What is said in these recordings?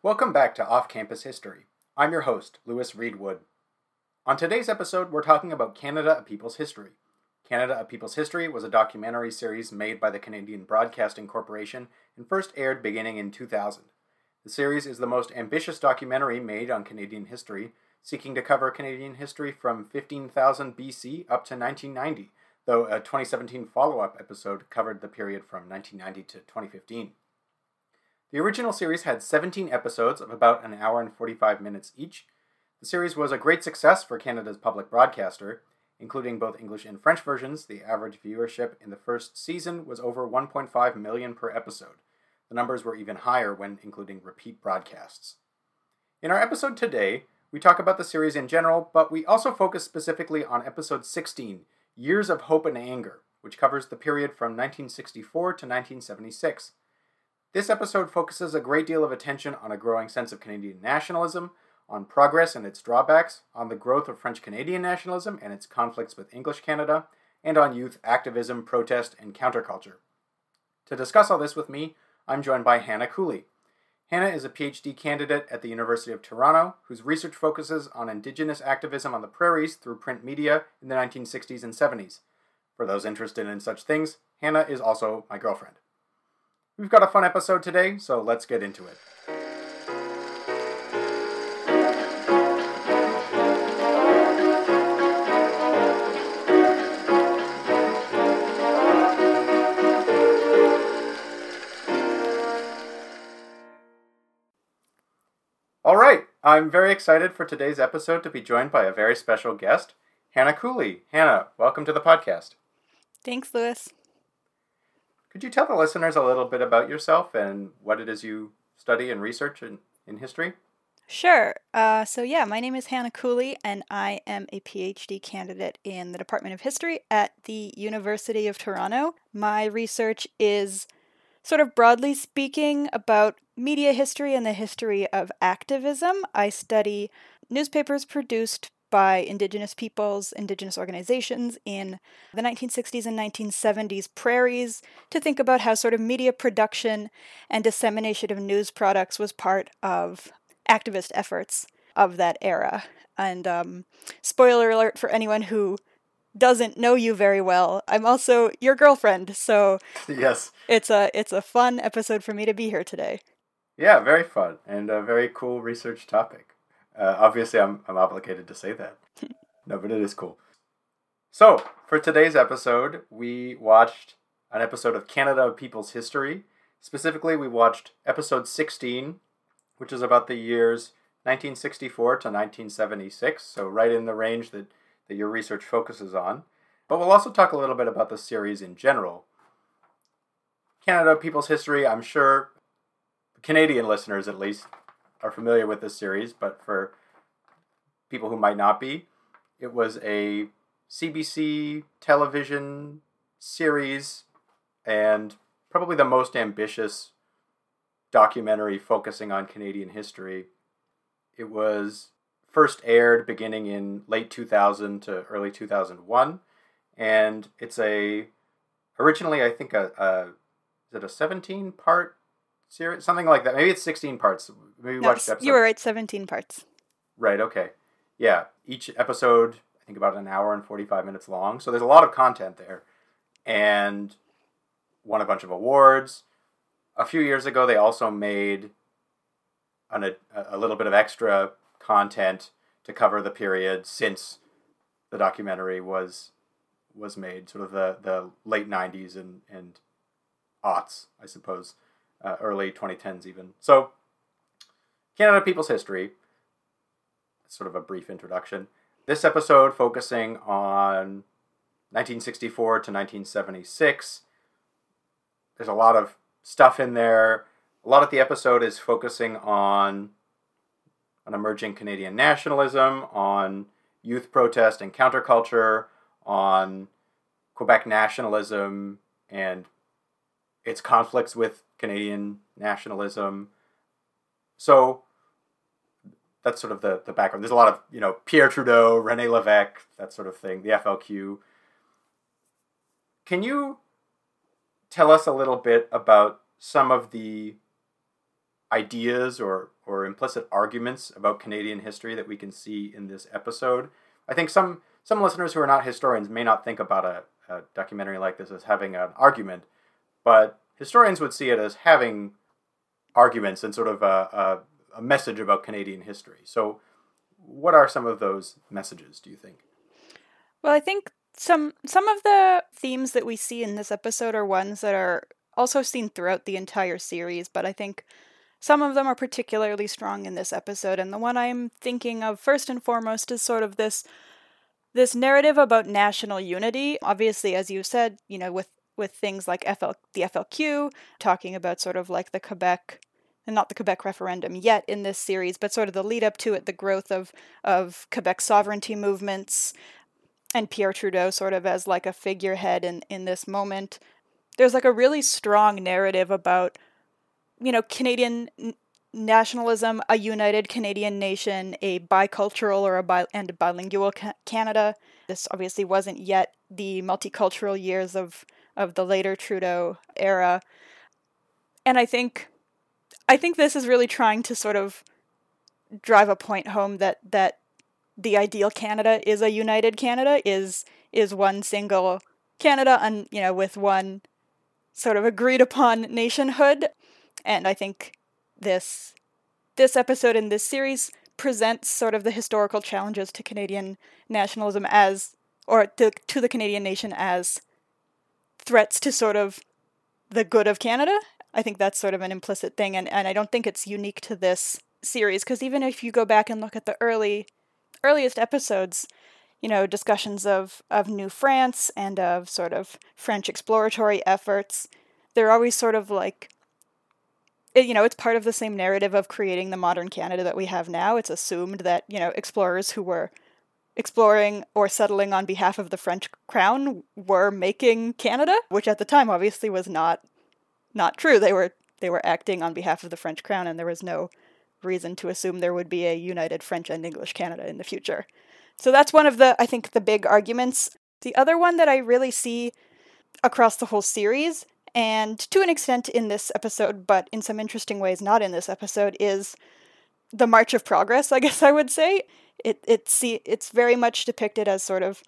Welcome back to Off Campus History. I'm your host, Lewis Reed Wood. On today's episode, we're talking about Canada A People's History. Canada A People's History was a documentary series made by the Canadian Broadcasting Corporation and first aired beginning in 2000. The series is the most ambitious documentary made on Canadian history, seeking to cover Canadian history from 15,000 BC up to 1990, though a 2017 follow up episode covered the period from 1990 to 2015. The original series had 17 episodes of about an hour and 45 minutes each. The series was a great success for Canada's public broadcaster, including both English and French versions. The average viewership in the first season was over 1.5 million per episode. The numbers were even higher when including repeat broadcasts. In our episode today, we talk about the series in general, but we also focus specifically on episode 16, Years of Hope and Anger, which covers the period from 1964 to 1976. This episode focuses a great deal of attention on a growing sense of Canadian nationalism, on progress and its drawbacks, on the growth of French Canadian nationalism and its conflicts with English Canada, and on youth activism, protest, and counterculture. To discuss all this with me, I'm joined by Hannah Cooley. Hannah is a PhD candidate at the University of Toronto whose research focuses on Indigenous activism on the prairies through print media in the 1960s and 70s. For those interested in such things, Hannah is also my girlfriend. We've got a fun episode today, so let's get into it. All right, I'm very excited for today's episode to be joined by a very special guest, Hannah Cooley. Hannah, welcome to the podcast. Thanks, Lewis. Could you tell the listeners a little bit about yourself and what it is you study and research in, in history? Sure. Uh, so, yeah, my name is Hannah Cooley, and I am a PhD candidate in the Department of History at the University of Toronto. My research is sort of broadly speaking about media history and the history of activism. I study newspapers produced by Indigenous peoples, Indigenous organizations in the 1960s and 1970s prairies to think about how sort of media production and dissemination of news products was part of activist efforts of that era. And um, spoiler alert for anyone who doesn't know you very well, I'm also your girlfriend, so yes, it's a it's a fun episode for me to be here today. Yeah, very fun and a very cool research topic. Uh, obviously, I'm I'm obligated to say that. no, but it is cool. So for today's episode, we watched an episode of Canada People's History. Specifically, we watched episode 16, which is about the years 1964 to 1976, so right in the range that, that your research focuses on. But we'll also talk a little bit about the series in general. Canada People's History, I'm sure Canadian listeners at least are familiar with this series, but for people who might not be, it was a CBC television series and probably the most ambitious documentary focusing on Canadian history. It was first aired beginning in late 2000 to early 2001 and it's a originally I think a, a is it a 17 part series something like that. Maybe it's 16 parts. Maybe no, watched episode. you were right 17 parts. Right okay. Yeah each episode I think about an hour and 45 minutes long. So there's a lot of content there. And won a bunch of awards. A few years ago they also made an, a, a little bit of extra content to cover the period since the documentary was was made, sort of the, the late '90s and and aughts, I suppose, uh, early 2010s even. So, Canada People's History. Sort of a brief introduction. This episode focusing on 1964 to 1976. There's a lot of stuff in there. A lot of the episode is focusing on on emerging Canadian nationalism, on youth protest and counterculture, on Quebec nationalism and its conflicts with Canadian nationalism. So that's sort of the, the background. There's a lot of, you know, Pierre Trudeau, Rene Levesque, that sort of thing, the FLQ. Can you tell us a little bit about some of the ideas or or implicit arguments about Canadian history that we can see in this episode. I think some some listeners who are not historians may not think about a, a documentary like this as having an argument, but historians would see it as having arguments and sort of a, a, a message about Canadian history. So, what are some of those messages? Do you think? Well, I think some some of the themes that we see in this episode are ones that are also seen throughout the entire series, but I think some of them are particularly strong in this episode, and the one I'm thinking of first and foremost is sort of this this narrative about national unity. Obviously, as you said, you know, with with things like FL the FLQ, talking about sort of like the Quebec and not the Quebec referendum yet in this series, but sort of the lead up to it, the growth of of Quebec sovereignty movements, and Pierre Trudeau sort of as like a figurehead in in this moment. There's like a really strong narrative about you know, Canadian nationalism, a united Canadian nation, a bicultural or a bi- and a bilingual ca- Canada. This obviously wasn't yet the multicultural years of of the later Trudeau era. And I think I think this is really trying to sort of drive a point home that that the ideal Canada is a united Canada is is one single Canada and you know with one sort of agreed upon nationhood and I think this this episode in this series presents sort of the historical challenges to Canadian nationalism as or to, to the Canadian nation as threats to sort of the good of Canada. I think that's sort of an implicit thing and, and I don't think it's unique to this series because even if you go back and look at the early earliest episodes, you know, discussions of, of New France and of sort of French exploratory efforts, they're always sort of like you know, it's part of the same narrative of creating the modern Canada that we have now. It's assumed that, you know, explorers who were exploring or settling on behalf of the French crown were making Canada, which at the time obviously was not not true. They were they were acting on behalf of the French crown and there was no reason to assume there would be a united French and English Canada in the future. So that's one of the I think the big arguments. The other one that I really see across the whole series and to an extent in this episode, but in some interesting ways not in this episode, is the March of Progress, I guess I would say. It it's it's very much depicted as sort of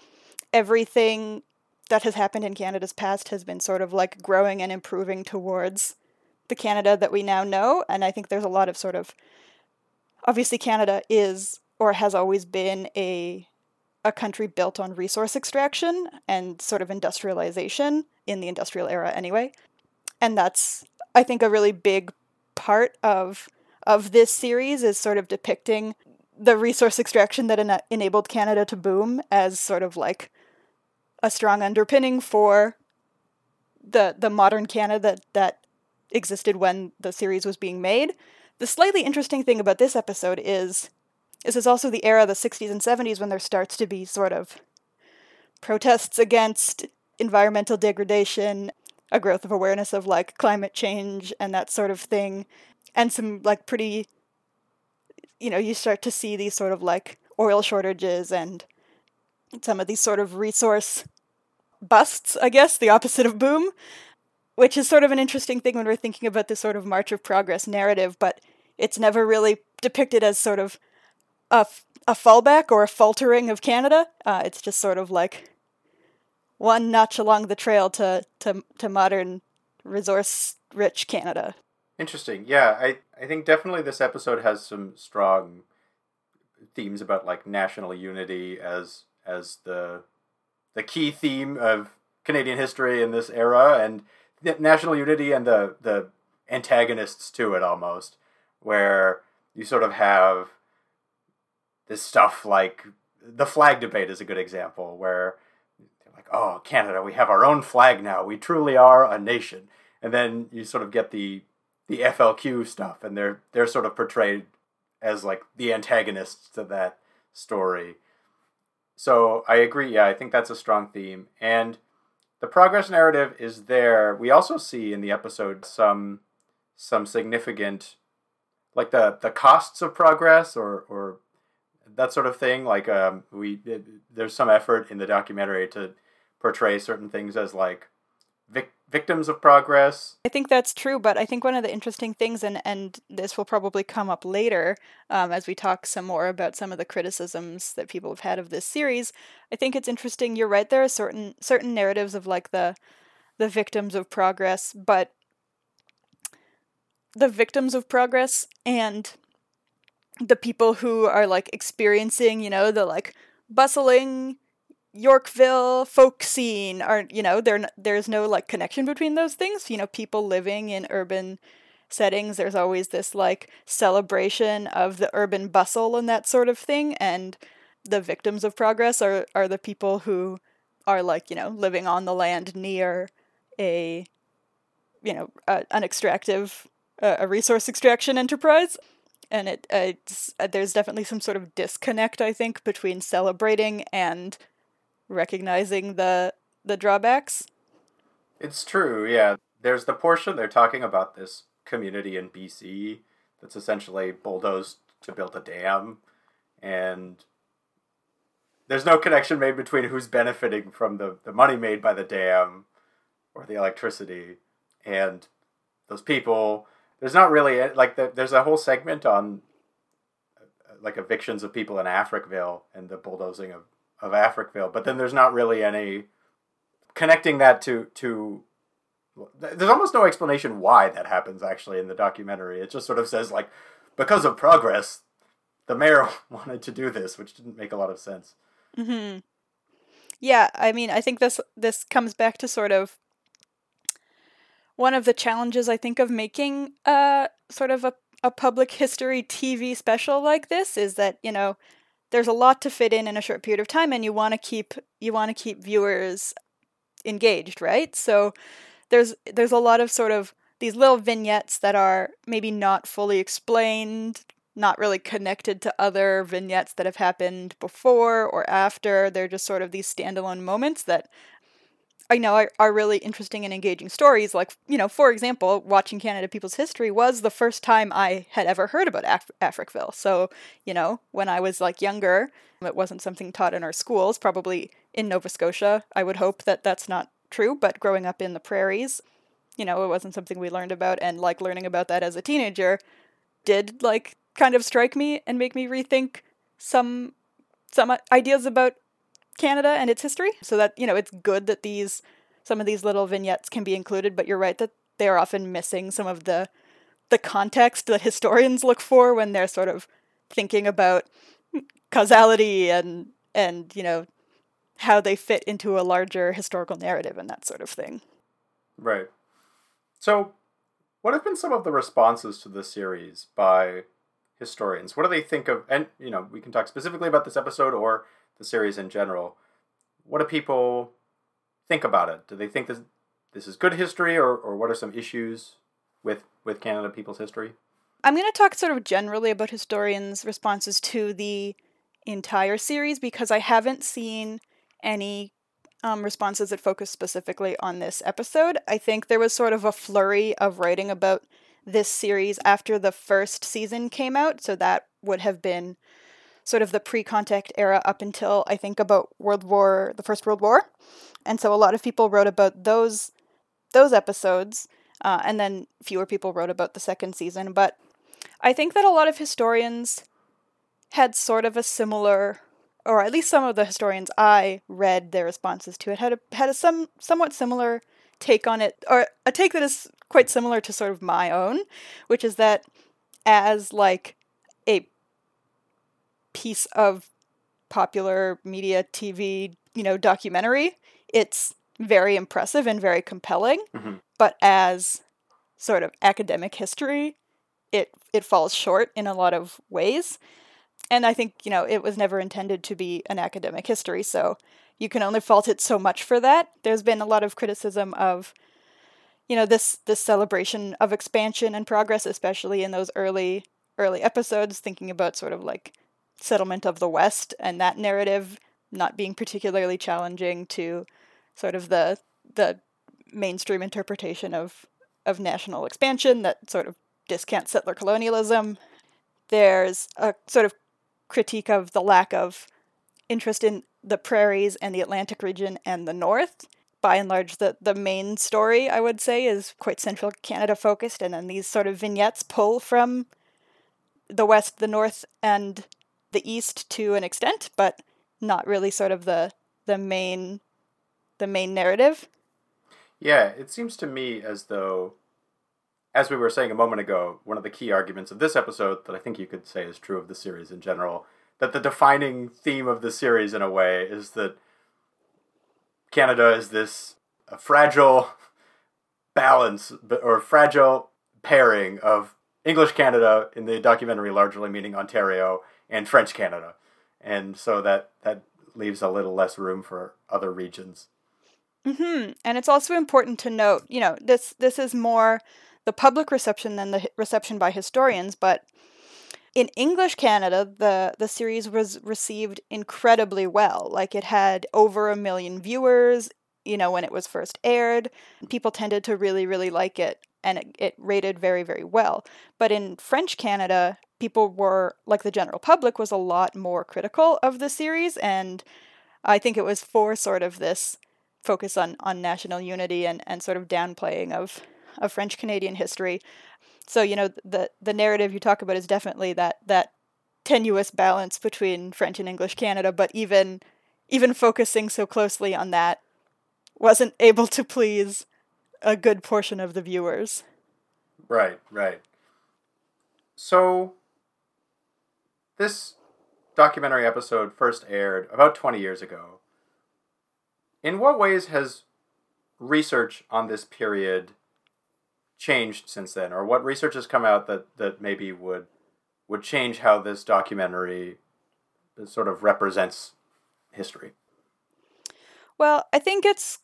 everything that has happened in Canada's past has been sort of like growing and improving towards the Canada that we now know. And I think there's a lot of sort of obviously Canada is or has always been a a country built on resource extraction and sort of industrialization in the industrial era anyway. And that's I think a really big part of of this series is sort of depicting the resource extraction that en- enabled Canada to boom as sort of like a strong underpinning for the the modern Canada that, that existed when the series was being made. The slightly interesting thing about this episode is this is also the era, the 60s and 70s, when there starts to be sort of protests against environmental degradation, a growth of awareness of like climate change and that sort of thing, and some like pretty, you know, you start to see these sort of like oil shortages and some of these sort of resource busts, I guess, the opposite of boom, which is sort of an interesting thing when we're thinking about this sort of March of Progress narrative, but it's never really depicted as sort of a, a fallback or a faltering of Canada. Uh, it's just sort of like one notch along the trail to, to, to modern resource rich Canada. Interesting. Yeah, I, I think definitely this episode has some strong themes about like national unity as as the the key theme of Canadian history in this era and national unity and the the antagonists to it almost where you sort of have this stuff like the flag debate is a good example where they're like, oh, Canada, we have our own flag now. We truly are a nation. And then you sort of get the the FLQ stuff, and they're they're sort of portrayed as like the antagonists to that story. So I agree. Yeah, I think that's a strong theme, and the progress narrative is there. We also see in the episode some some significant, like the the costs of progress or or that sort of thing. Like um, we it, there's some effort in the documentary to portray certain things as like vic- victims of progress. I think that's true, but I think one of the interesting things, and, and this will probably come up later um, as we talk some more about some of the criticisms that people have had of this series. I think it's interesting. You're right. There are certain certain narratives of like the the victims of progress, but the victims of progress and the people who are like experiencing, you know, the like bustling Yorkville folk scene are you know there there's no like connection between those things. You know people living in urban settings there's always this like celebration of the urban bustle and that sort of thing and the victims of progress are are the people who are like you know living on the land near a you know a, an extractive uh, a resource extraction enterprise. And it it's, uh, there's definitely some sort of disconnect i think between celebrating and recognizing the the drawbacks. It's true, yeah. There's the portion they're talking about this community in BC that's essentially bulldozed to build a dam and there's no connection made between who's benefiting from the, the money made by the dam or the electricity and those people there's not really like the, there's a whole segment on uh, like evictions of people in Africville and the bulldozing of of Africville, but then there's not really any connecting that to to there's almost no explanation why that happens actually in the documentary. It just sort of says like because of progress, the mayor wanted to do this, which didn't make a lot of sense. Hmm. Yeah, I mean, I think this this comes back to sort of one of the challenges I think of making a sort of a a public history TV special like this is that you know there's a lot to fit in in a short period of time and you want to keep you want to keep viewers engaged right? So there's there's a lot of sort of these little vignettes that are maybe not fully explained not really connected to other vignettes that have happened before or after. They're just sort of these standalone moments that I know are, really interesting and engaging stories. Like, you know, for example, watching Canada People's History was the first time I had ever heard about Af- Africville. So, you know, when I was like younger, it wasn't something taught in our schools, probably in Nova Scotia. I would hope that that's not true, but growing up in the prairies, you know, it wasn't something we learned about. And like learning about that as a teenager did like kind of strike me and make me rethink some some ideas about Canada and its history. So that, you know, it's good that these some of these little vignettes can be included, but you're right that they are often missing some of the the context that historians look for when they're sort of thinking about causality and and, you know, how they fit into a larger historical narrative and that sort of thing. Right. So, what have been some of the responses to this series by historians? What do they think of and you know, we can talk specifically about this episode or the series in general. What do people think about it? Do they think this this is good history, or, or what are some issues with with Canada people's history? I'm going to talk sort of generally about historians' responses to the entire series because I haven't seen any um, responses that focus specifically on this episode. I think there was sort of a flurry of writing about this series after the first season came out, so that would have been sort of the pre-contact era up until I think about World War the First World War, and so a lot of people wrote about those those episodes, uh, and then fewer people wrote about the second season. But I think that a lot of historians had sort of a similar, or at least some of the historians I read their responses to it had a, had a some somewhat similar take on it, or a take that is quite similar to sort of my own, which is that as like a piece of popular media TV, you know, documentary. It's very impressive and very compelling, mm-hmm. but as sort of academic history, it it falls short in a lot of ways. And I think, you know, it was never intended to be an academic history, so you can only fault it so much for that. There's been a lot of criticism of you know, this this celebration of expansion and progress, especially in those early early episodes, thinking about sort of like settlement of the West and that narrative not being particularly challenging to sort of the the mainstream interpretation of of national expansion that sort of discounts settler colonialism. There's a sort of critique of the lack of interest in the prairies and the Atlantic region and the North. by and large the the main story I would say is quite central Canada focused and then these sort of vignettes pull from the west, the north and the east to an extent, but not really sort of the the main the main narrative. Yeah, it seems to me as though as we were saying a moment ago, one of the key arguments of this episode that I think you could say is true of the series in general, that the defining theme of the series in a way is that Canada is this fragile balance or fragile pairing of English Canada in the documentary largely meaning Ontario and French Canada. And so that that leaves a little less room for other regions. Mhm. And it's also important to note, you know, this this is more the public reception than the reception by historians, but in English Canada, the the series was received incredibly well. Like it had over a million viewers, you know, when it was first aired. People tended to really really like it and it, it rated very very well. But in French Canada, people were like the general public was a lot more critical of the series and I think it was for sort of this focus on on national unity and and sort of downplaying of of French Canadian history. So you know the the narrative you talk about is definitely that that tenuous balance between French and English Canada, but even even focusing so closely on that wasn't able to please a good portion of the viewers. Right, right. So this documentary episode first aired about 20 years ago. In what ways has research on this period changed since then, or what research has come out that that maybe would would change how this documentary sort of represents history? Well, I think it's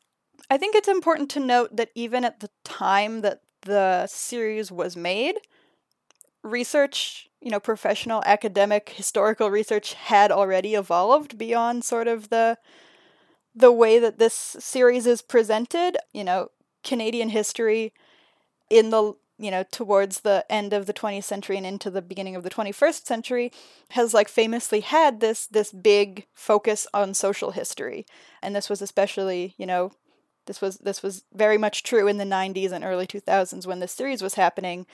I think it's important to note that even at the time that the series was made, research, you know, professional academic historical research had already evolved beyond sort of the the way that this series is presented, you know, Canadian history in the you know towards the end of the 20th century and into the beginning of the 21st century has like famously had this this big focus on social history. And this was especially you know this was this was very much true in the 90s and early 2000s when this series was happening.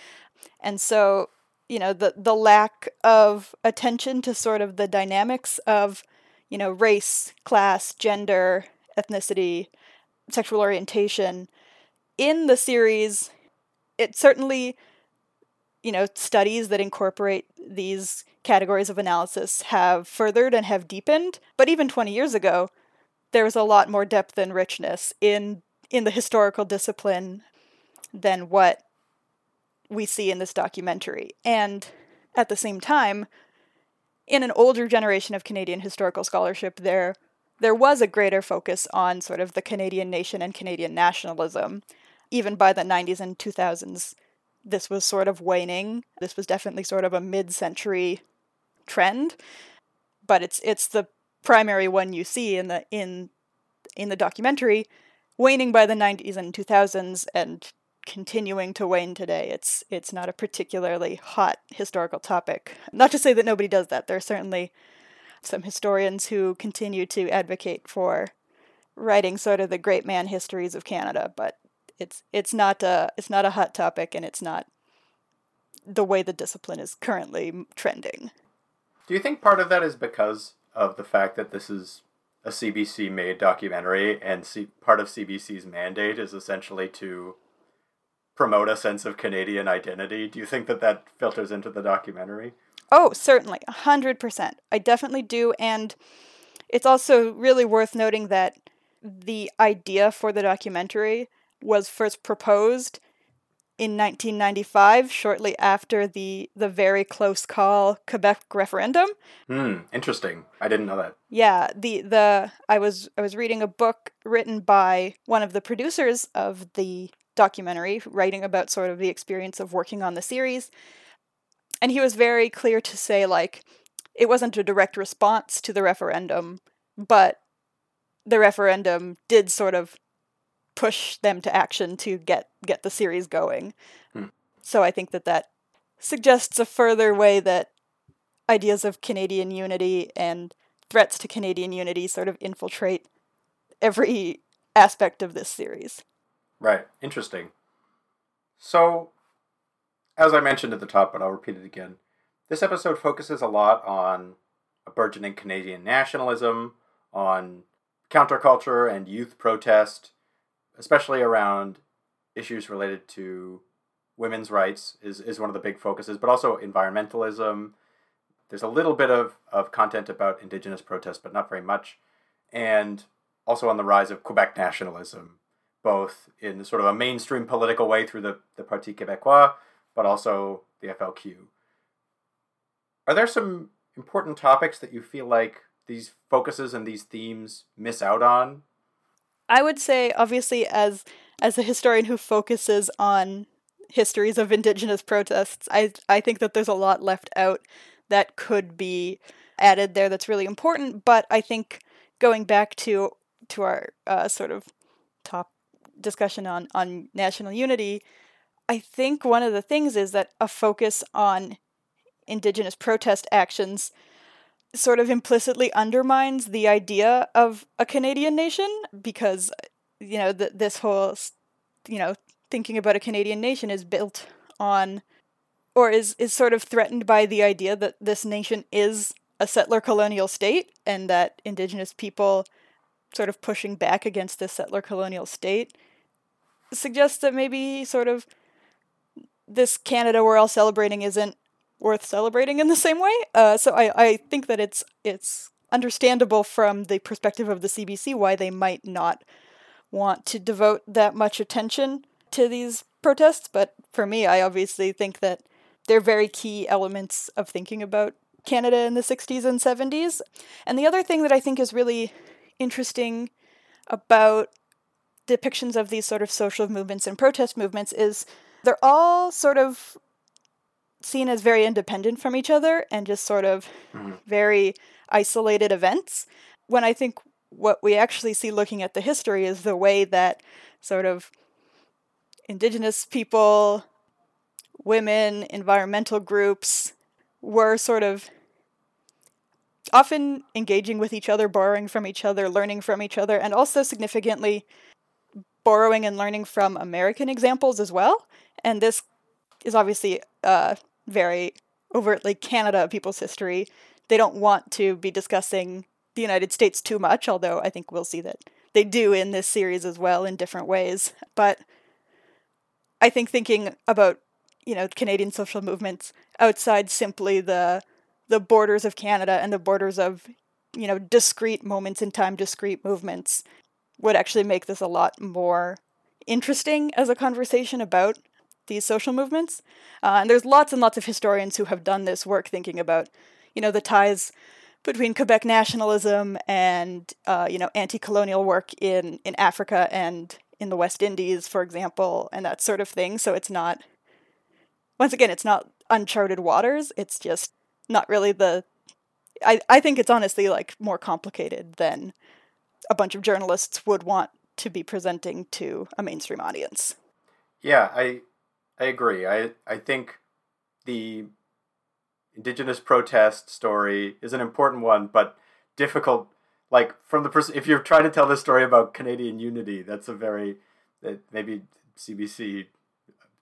And so you know the the lack of attention to sort of the dynamics of you know race class gender ethnicity sexual orientation in the series it certainly you know studies that incorporate these categories of analysis have furthered and have deepened. But even 20 years ago there was a lot more depth and richness in in the historical discipline than what we see in this documentary. And at the same time in an older generation of Canadian historical scholarship there there was a greater focus on sort of the Canadian nation and Canadian nationalism. Even by the 90s and 2000s, this was sort of waning. This was definitely sort of a mid-century trend, but it's it's the primary one you see in the in in the documentary, waning by the 90s and 2000s and continuing to wane today. It's it's not a particularly hot historical topic. Not to say that nobody does that. There are certainly some historians who continue to advocate for writing sort of the great man histories of Canada, but it's it's not a it's not a hot topic, and it's not the way the discipline is currently trending. Do you think part of that is because of the fact that this is a CBC made documentary, and C- part of CBC's mandate is essentially to promote a sense of Canadian identity? Do you think that that filters into the documentary? Oh, certainly, a hundred percent. I definitely do, and it's also really worth noting that the idea for the documentary was first proposed in 1995, shortly after the the very close call Quebec referendum. Hmm, interesting. I didn't know that. Yeah, the the I was I was reading a book written by one of the producers of the documentary, writing about sort of the experience of working on the series, and he was very clear to say like it wasn't a direct response to the referendum, but the referendum did sort of push them to action to get get the series going. Hmm. So I think that that suggests a further way that ideas of Canadian unity and threats to Canadian unity sort of infiltrate every aspect of this series. Right. Interesting. So, as I mentioned at the top, but I'll repeat it again, this episode focuses a lot on a burgeoning Canadian nationalism, on counterculture and youth protest, especially around issues related to women's rights is, is one of the big focuses, but also environmentalism. There's a little bit of, of content about indigenous protest, but not very much. And also on the rise of Quebec nationalism, both in sort of a mainstream political way through the, the Parti Québécois, but also the FLQ. Are there some important topics that you feel like these focuses and these themes miss out on? I would say, obviously, as as a historian who focuses on histories of indigenous protests, I I think that there's a lot left out that could be added there that's really important. But I think going back to to our uh, sort of top discussion on on national unity, I think one of the things is that a focus on indigenous protest actions sort of implicitly undermines the idea of a Canadian nation because you know th- this whole you know thinking about a Canadian nation is built on or is is sort of threatened by the idea that this nation is a settler colonial state and that indigenous people sort of pushing back against this settler colonial state suggests that maybe sort of this Canada we're all celebrating isn't worth celebrating in the same way. Uh, so I, I think that it's it's understandable from the perspective of the CBC why they might not want to devote that much attention to these protests. But for me, I obviously think that they're very key elements of thinking about Canada in the 60s and 70s. And the other thing that I think is really interesting about depictions of these sort of social movements and protest movements is they're all sort of seen as very independent from each other and just sort of mm-hmm. very isolated events. When I think what we actually see looking at the history is the way that sort of indigenous people, women, environmental groups were sort of often engaging with each other, borrowing from each other, learning from each other, and also significantly borrowing and learning from American examples as well. And this is obviously uh, very overtly Canada people's history. They don't want to be discussing the United States too much, although I think we'll see that they do in this series as well in different ways. But I think thinking about, you know, Canadian social movements outside simply the the borders of Canada and the borders of, you know, discrete moments in time, discrete movements would actually make this a lot more interesting as a conversation about these social movements. Uh, and there's lots and lots of historians who have done this work thinking about, you know, the ties between Quebec nationalism and, uh, you know, anti-colonial work in, in Africa and in the West Indies, for example, and that sort of thing. So it's not, once again, it's not uncharted waters. It's just not really the, I, I think it's honestly like more complicated than a bunch of journalists would want to be presenting to a mainstream audience. Yeah, I I agree. I I think the indigenous protest story is an important one, but difficult. Like from the person, if you're trying to tell this story about Canadian unity, that's a very that maybe CBC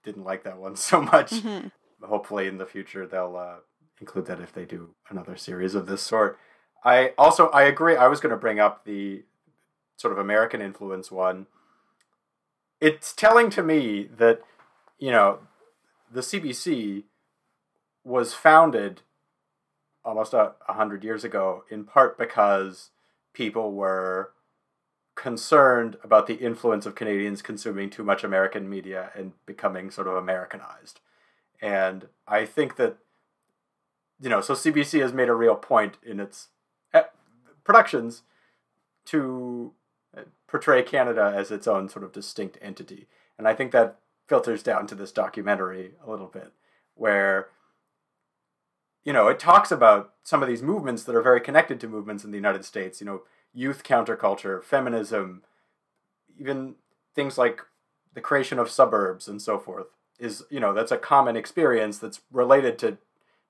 didn't like that one so much. Mm-hmm. Hopefully, in the future, they'll uh, include that if they do another series of this sort. I also I agree. I was going to bring up the sort of American influence one. It's telling to me that you know, the CBC was founded almost a, a hundred years ago in part because people were concerned about the influence of Canadians consuming too much American media and becoming sort of Americanized. And I think that, you know, so CBC has made a real point in its eh, productions to eh, portray Canada as its own sort of distinct entity. And I think that filters down to this documentary a little bit, where you know it talks about some of these movements that are very connected to movements in the United States. You know, youth counterculture, feminism, even things like the creation of suburbs and so forth is you know that's a common experience that's related to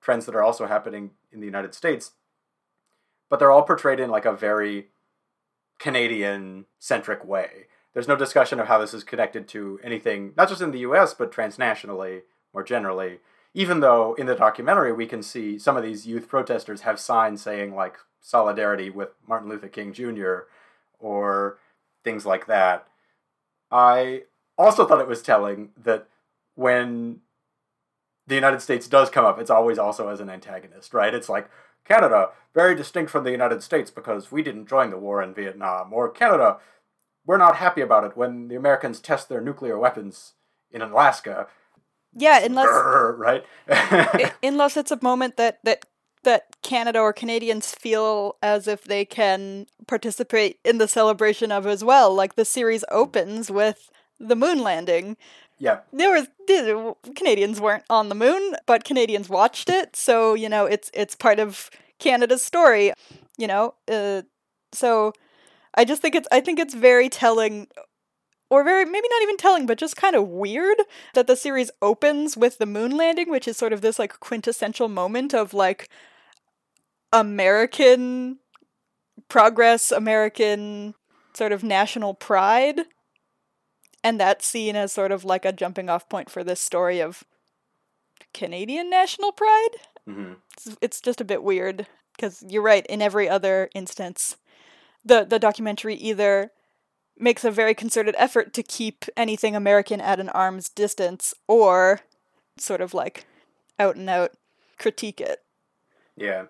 trends that are also happening in the United States but they're all portrayed in like a very Canadian centric way. There's no discussion of how this is connected to anything, not just in the US, but transnationally more generally. Even though in the documentary we can see some of these youth protesters have signs saying like solidarity with Martin Luther King Jr. or things like that. I also thought it was telling that when the United States does come up, it's always also as an antagonist, right? It's like Canada, very distinct from the United States because we didn't join the war in Vietnam, or Canada, we're not happy about it when the Americans test their nuclear weapons in Alaska. Yeah, unless Grr, right? Unless it's a moment that that that Canada or Canadians feel as if they can participate in the celebration of as well. Like the series opens with the moon landing. Yeah, There was Canadians weren't on the moon, but Canadians watched it, so you know it's it's part of Canada's story. You know, uh, so I just think it's I think it's very telling or very maybe not even telling but just kind of weird that the series opens with the moon landing which is sort of this like quintessential moment of like american progress american sort of national pride and that's seen as sort of like a jumping off point for this story of canadian national pride hmm it's, it's just a bit weird because you're right in every other instance the the documentary either makes a very concerted effort to keep anything american at an arm's distance or sort of like out and out critique it yeah.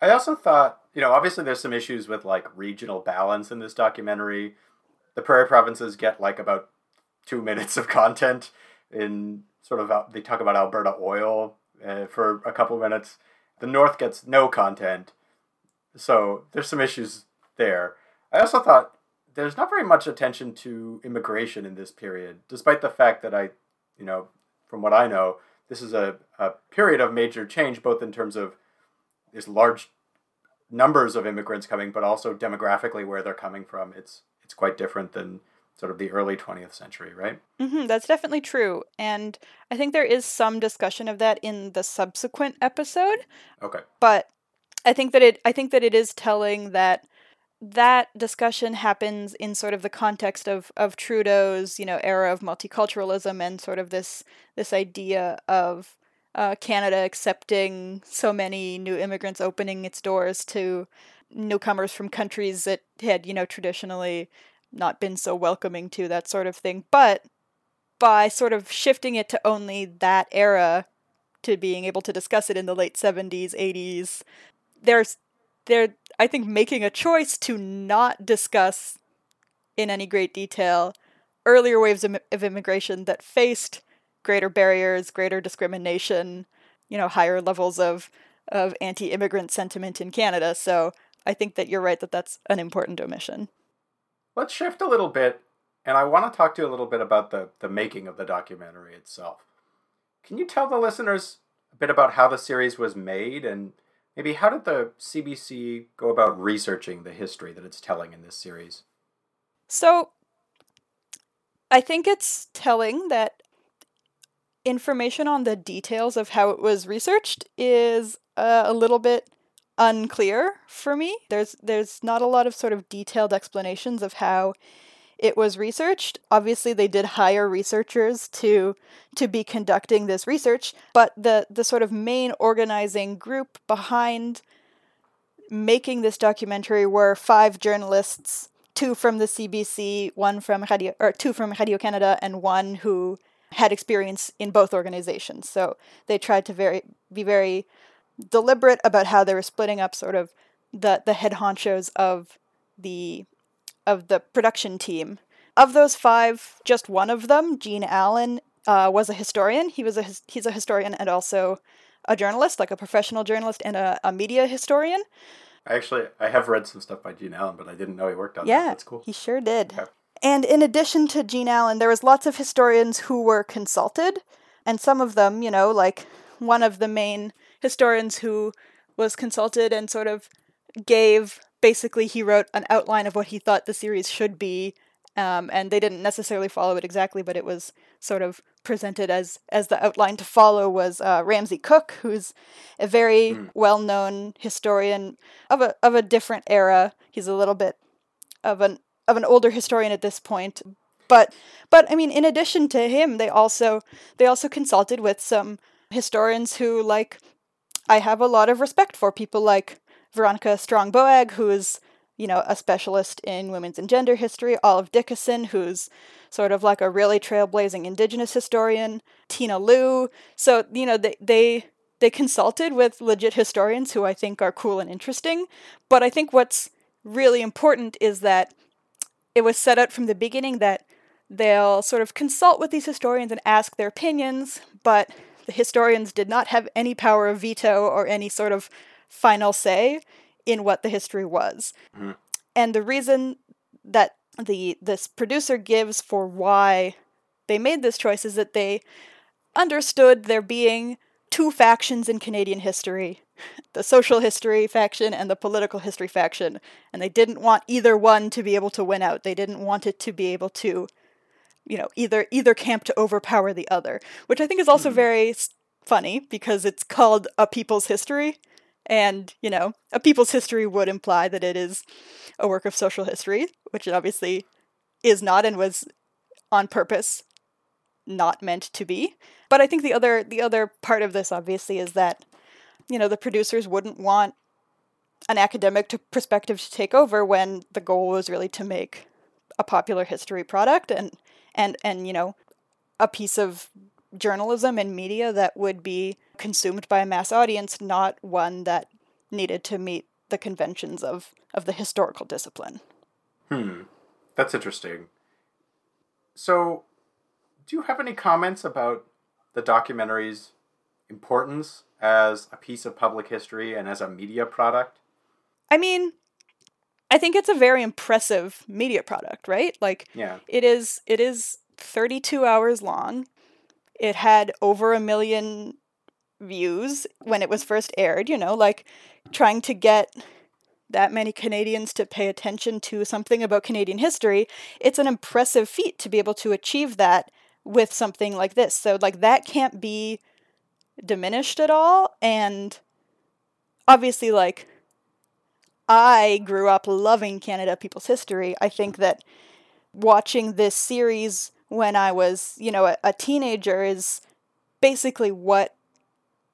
I also thought, you know, obviously there's some issues with like regional balance in this documentary. The prairie provinces get like about two minutes of content in sort of they talk about Alberta oil uh, for a couple minutes. The North gets no content, so there's some issues there. I also thought there's not very much attention to immigration in this period, despite the fact that I, you know, from what I know, this is a, a period of major change, both in terms of there's large numbers of immigrants coming, but also demographically where they're coming from. It's it's quite different than sort of the early 20th century, right? Mm-hmm, that's definitely true and i think there is some discussion of that in the subsequent episode Okay. but I think that it I think that it is telling that that discussion happens in sort of the context of of Trudeau's you know era of multiculturalism and sort of this this idea of uh, Canada accepting so many new immigrants, opening its doors to newcomers from countries that had you know traditionally not been so welcoming to that sort of thing, but by sort of shifting it to only that era to being able to discuss it in the late 70s 80s there's they're i think making a choice to not discuss in any great detail earlier waves of, of immigration that faced greater barriers greater discrimination you know higher levels of of anti-immigrant sentiment in canada. So i think that you're right that that's an important omission Let's shift a little bit, and I want to talk to you a little bit about the, the making of the documentary itself. Can you tell the listeners a bit about how the series was made, and maybe how did the CBC go about researching the history that it's telling in this series? So, I think it's telling that information on the details of how it was researched is uh, a little bit unclear for me. There's there's not a lot of sort of detailed explanations of how it was researched. Obviously, they did hire researchers to to be conducting this research, but the the sort of main organizing group behind making this documentary were five journalists two from the CBC, one from Radio or two from Radio Canada, and one who had experience in both organizations. So they tried to very be very deliberate about how they were splitting up sort of the the head honchos of the of the production team. Of those five, just one of them, Gene Allen, uh, was a historian. He was a his, he's a historian and also a journalist, like a professional journalist and a, a media historian. I actually I have read some stuff by Gene Allen, but I didn't know he worked on that. Yeah, That's cool. he sure did. Okay. And in addition to Gene Allen, there was lots of historians who were consulted, and some of them, you know, like one of the main historians who was consulted and sort of gave basically he wrote an outline of what he thought the series should be um, and they didn't necessarily follow it exactly but it was sort of presented as as the outline to follow was uh, Ramsay Cook who's a very well-known historian of a of a different era he's a little bit of an of an older historian at this point. But but I mean, in addition to him, they also they also consulted with some historians who like I have a lot of respect for people like Veronica Strong Boag, who is you know a specialist in women's and gender history, Olive Dickason, who's sort of like a really trailblazing indigenous historian, Tina Loo. So, you know, they they they consulted with legit historians who I think are cool and interesting, but I think what's really important is that it was set out from the beginning that they'll sort of consult with these historians and ask their opinions, but the historians did not have any power of veto or any sort of final say in what the history was. Mm-hmm. And the reason that the this producer gives for why they made this choice is that they understood there being two factions in Canadian history the social history faction and the political history faction, and they didn't want either one to be able to win out. They didn't want it to be able to, you know, either either camp to overpower the other, which I think is also mm. very funny because it's called a people's history, and you know, a people's history would imply that it is a work of social history, which it obviously is not and was on purpose not meant to be. But I think the other the other part of this obviously is that you know the producers wouldn't want an academic to perspective to take over when the goal was really to make a popular history product and and and you know a piece of journalism and media that would be consumed by a mass audience not one that needed to meet the conventions of of the historical discipline. Hmm. That's interesting. So do you have any comments about the documentary's importance as a piece of public history and as a media product? I mean, I think it's a very impressive media product, right? Like yeah. it is it is 32 hours long. It had over a million views when it was first aired, you know, like trying to get that many Canadians to pay attention to something about Canadian history, it's an impressive feat to be able to achieve that with something like this. So like that can't be diminished at all and obviously like I grew up loving Canada People's History. I think that watching this series when I was, you know, a, a teenager is basically what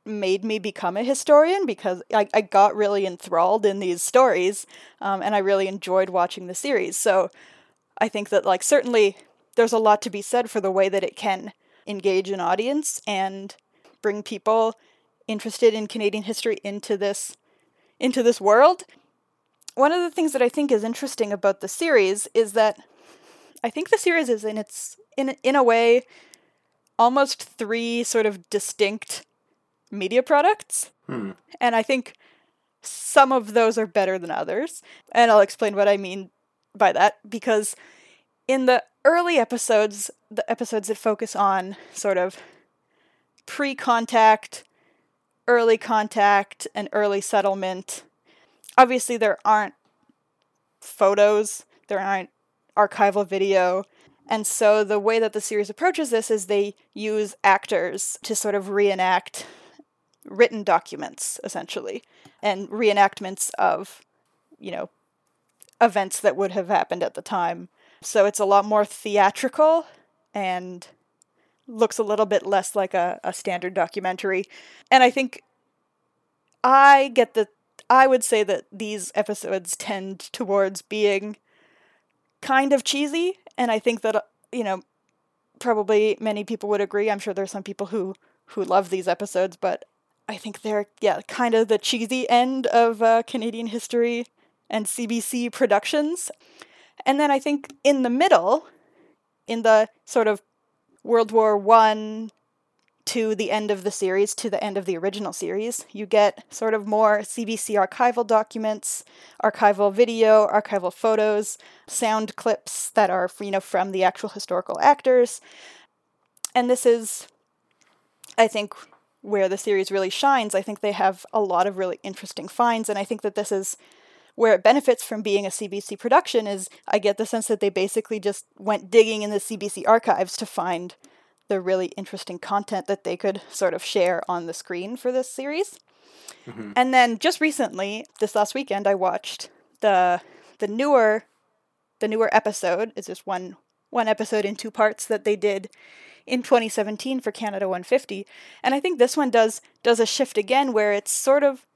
made me become a historian because I, I got really enthralled in these stories um, and I really enjoyed watching the series. So I think that, like, certainly there's a lot to be said for the way that it can engage an audience and bring people interested in Canadian history into this into this world. One of the things that I think is interesting about the series is that I think the series is in its in in a way almost three sort of distinct media products. Hmm. And I think some of those are better than others. And I'll explain what I mean by that because in the early episodes, the episodes that focus on sort of pre contact, early contact, and early settlement. Obviously, there aren't photos, there aren't archival video. And so the way that the series approaches this is they use actors to sort of reenact written documents, essentially, and reenactments of, you know, events that would have happened at the time. So it's a lot more theatrical and looks a little bit less like a, a standard documentary. And I think I get the I would say that these episodes tend towards being kind of cheesy, and I think that you know probably many people would agree. I'm sure there's some people who who love these episodes, but I think they're yeah kind of the cheesy end of uh, Canadian history and CBC productions. And then I think in the middle, in the sort of World War One to the end of the series, to the end of the original series, you get sort of more CBC archival documents, archival video, archival photos, sound clips that are you know from the actual historical actors. And this is I think where the series really shines. I think they have a lot of really interesting finds and I think that this is where it benefits from being a CBC production is I get the sense that they basically just went digging in the CBC archives to find the really interesting content that they could sort of share on the screen for this series. Mm-hmm. And then just recently, this last weekend, I watched the the newer the newer episode It's just one one episode in two parts that they did in 2017 for Canada 150. And I think this one does does a shift again where it's sort of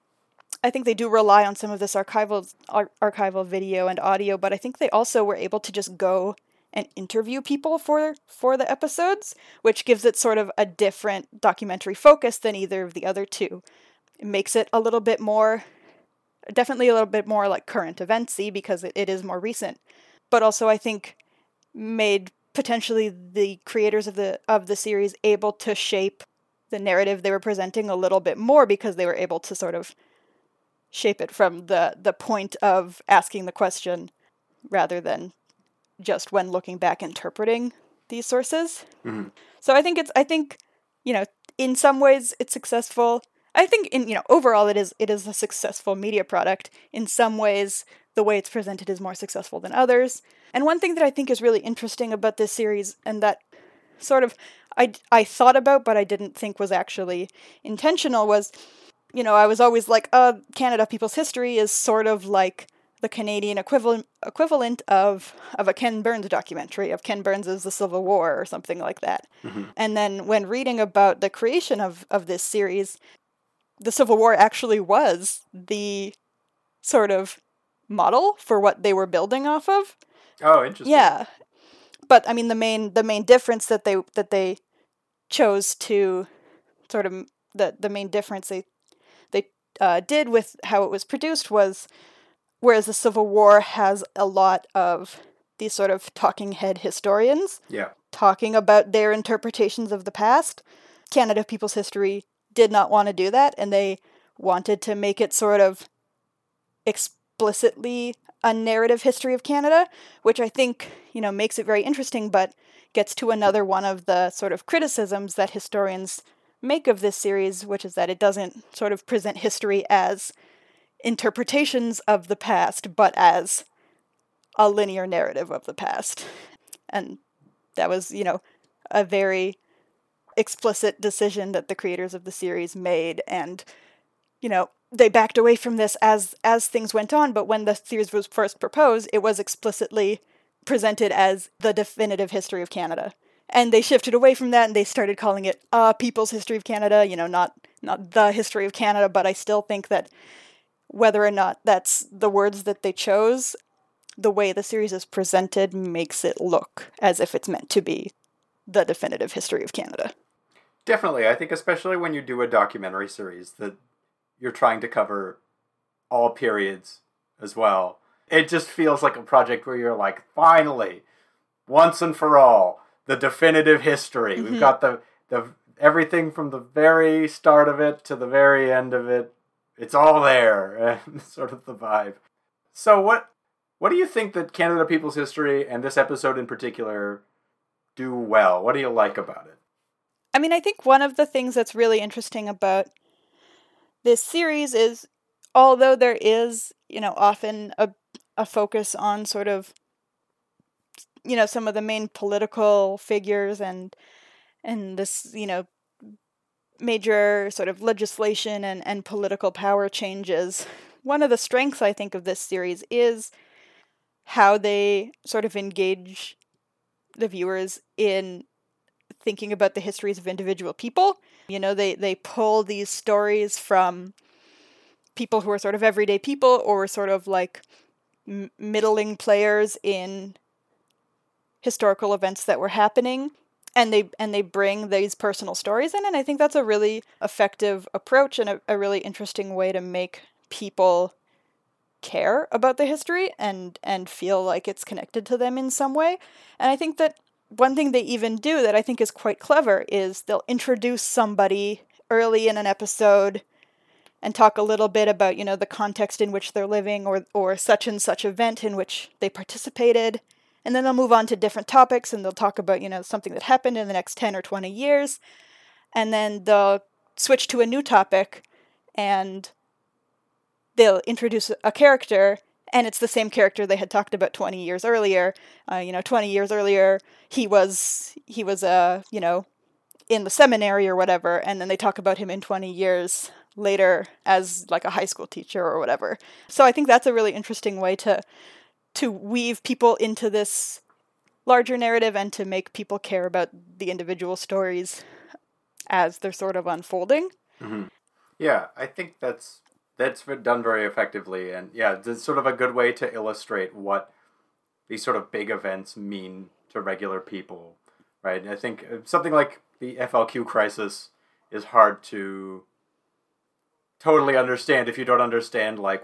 I think they do rely on some of this archival ar- archival video and audio, but I think they also were able to just go and interview people for for the episodes, which gives it sort of a different documentary focus than either of the other two. It makes it a little bit more definitely a little bit more like current eventsy because it, it is more recent. But also I think made potentially the creators of the of the series able to shape the narrative they were presenting a little bit more because they were able to sort of shape it from the the point of asking the question rather than just when looking back interpreting these sources. Mhm. So I think it's I think you know in some ways it's successful. I think in you know overall it is it is a successful media product. In some ways the way it's presented is more successful than others. And one thing that I think is really interesting about this series and that sort of I I thought about but I didn't think was actually intentional was you know, I was always like, uh, Canada People's History is sort of like the Canadian equivalent equivalent of of a Ken Burns documentary of Ken Burns' The Civil War or something like that. Mhm. And then when reading about the creation of of this series, the Civil War actually was the sort of model for what they were building off of. Oh, interesting. Yeah. But I mean the main the main difference that they that they chose to sort of the the main difference they they uh, did with how it was produced was whereas the Civil War has a lot of these sort of talking head historians Yeah. talking about their interpretations of the past. Canada People's History did not want to do that, and they wanted to make it sort of explicitly a narrative history of Canada, which I think, you know, makes it very interesting, but gets to another one of the sort of criticisms that historians make of this series, which is that it doesn't sort of present history as interpretations of the past, but as a linear narrative of the past. And that was, you know, a very explicit decision that the creators of the series made and you know they backed away from this as as things went on but when the series was first proposed it was explicitly presented as the definitive history of Canada and they shifted away from that and they started calling it uh people's history of Canada you know not not the history of Canada but I still think that whether or not that's the words that they chose the way the series is presented makes it look as if it's meant to be the definitive history of Canada. Definitely. I think especially when you do a documentary series that you're trying to cover all periods as well. It just feels like a project where you're like, finally, once and for all, the definitive history. Mhm. We've got the the everything from the very start of it to the very end of it. It's all there. sort of the vibe. So what what do you think that Canada People's History and this episode in particular do well? What do you like about it? I mean, I think one of the things that's really interesting about this series is although there is, you know, often a a focus on sort of you know, some of the main political figures and and this, you know, major sort of legislation and, and political power changes. One of the strengths I think of this series is how they sort of engage the viewers in thinking about the histories of individual people. You know, they they pull these stories from people who are sort of everyday people or sort of like middling players in historical events that were happening and they and they bring these personal stories in and I think that's a really effective approach and a, a really interesting way to make people care about the history and and feel like it's connected to them in some way. And I think that one thing they even do that I think is quite clever is they'll introduce somebody early in an episode and talk a little bit about, you know, the context in which they're living or or such and such event in which they participated. And then they'll move on to different topics and they'll talk about, you know, something that happened in the next 10 or 20 years. And then they'll switch to a new topic and they'll introduce a character and it's the same character they had talked about 20 years earlier uh, you know 20 years earlier he was he was uh, you know in the seminary or whatever and then they talk about him in 20 years later as like a high school teacher or whatever so i think that's a really interesting way to to weave people into this larger narrative and to make people care about the individual stories as they're sort of unfolding. Mm-hmm. Yeah, I think that's that's done very effectively, and yeah, it's sort of a good way to illustrate what these sort of big events mean to regular people, right? I think uh, something like the FLQ crisis is hard to totally understand if you don't understand like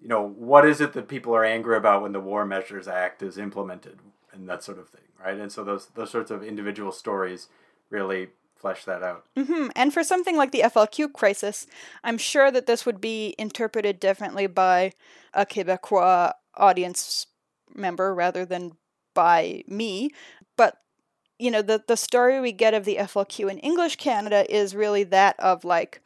you know what is it that people are angry about when the War Measures Act is implemented and that sort of thing, right? And so those those sorts of individual stories really flesh that out. Mm-hmm. And for something like the FLQ crisis, I'm sure that this would be interpreted differently by a Quebecois audience member rather than by me. But you know, the the story we get of the FLQ in English Canada is really that of like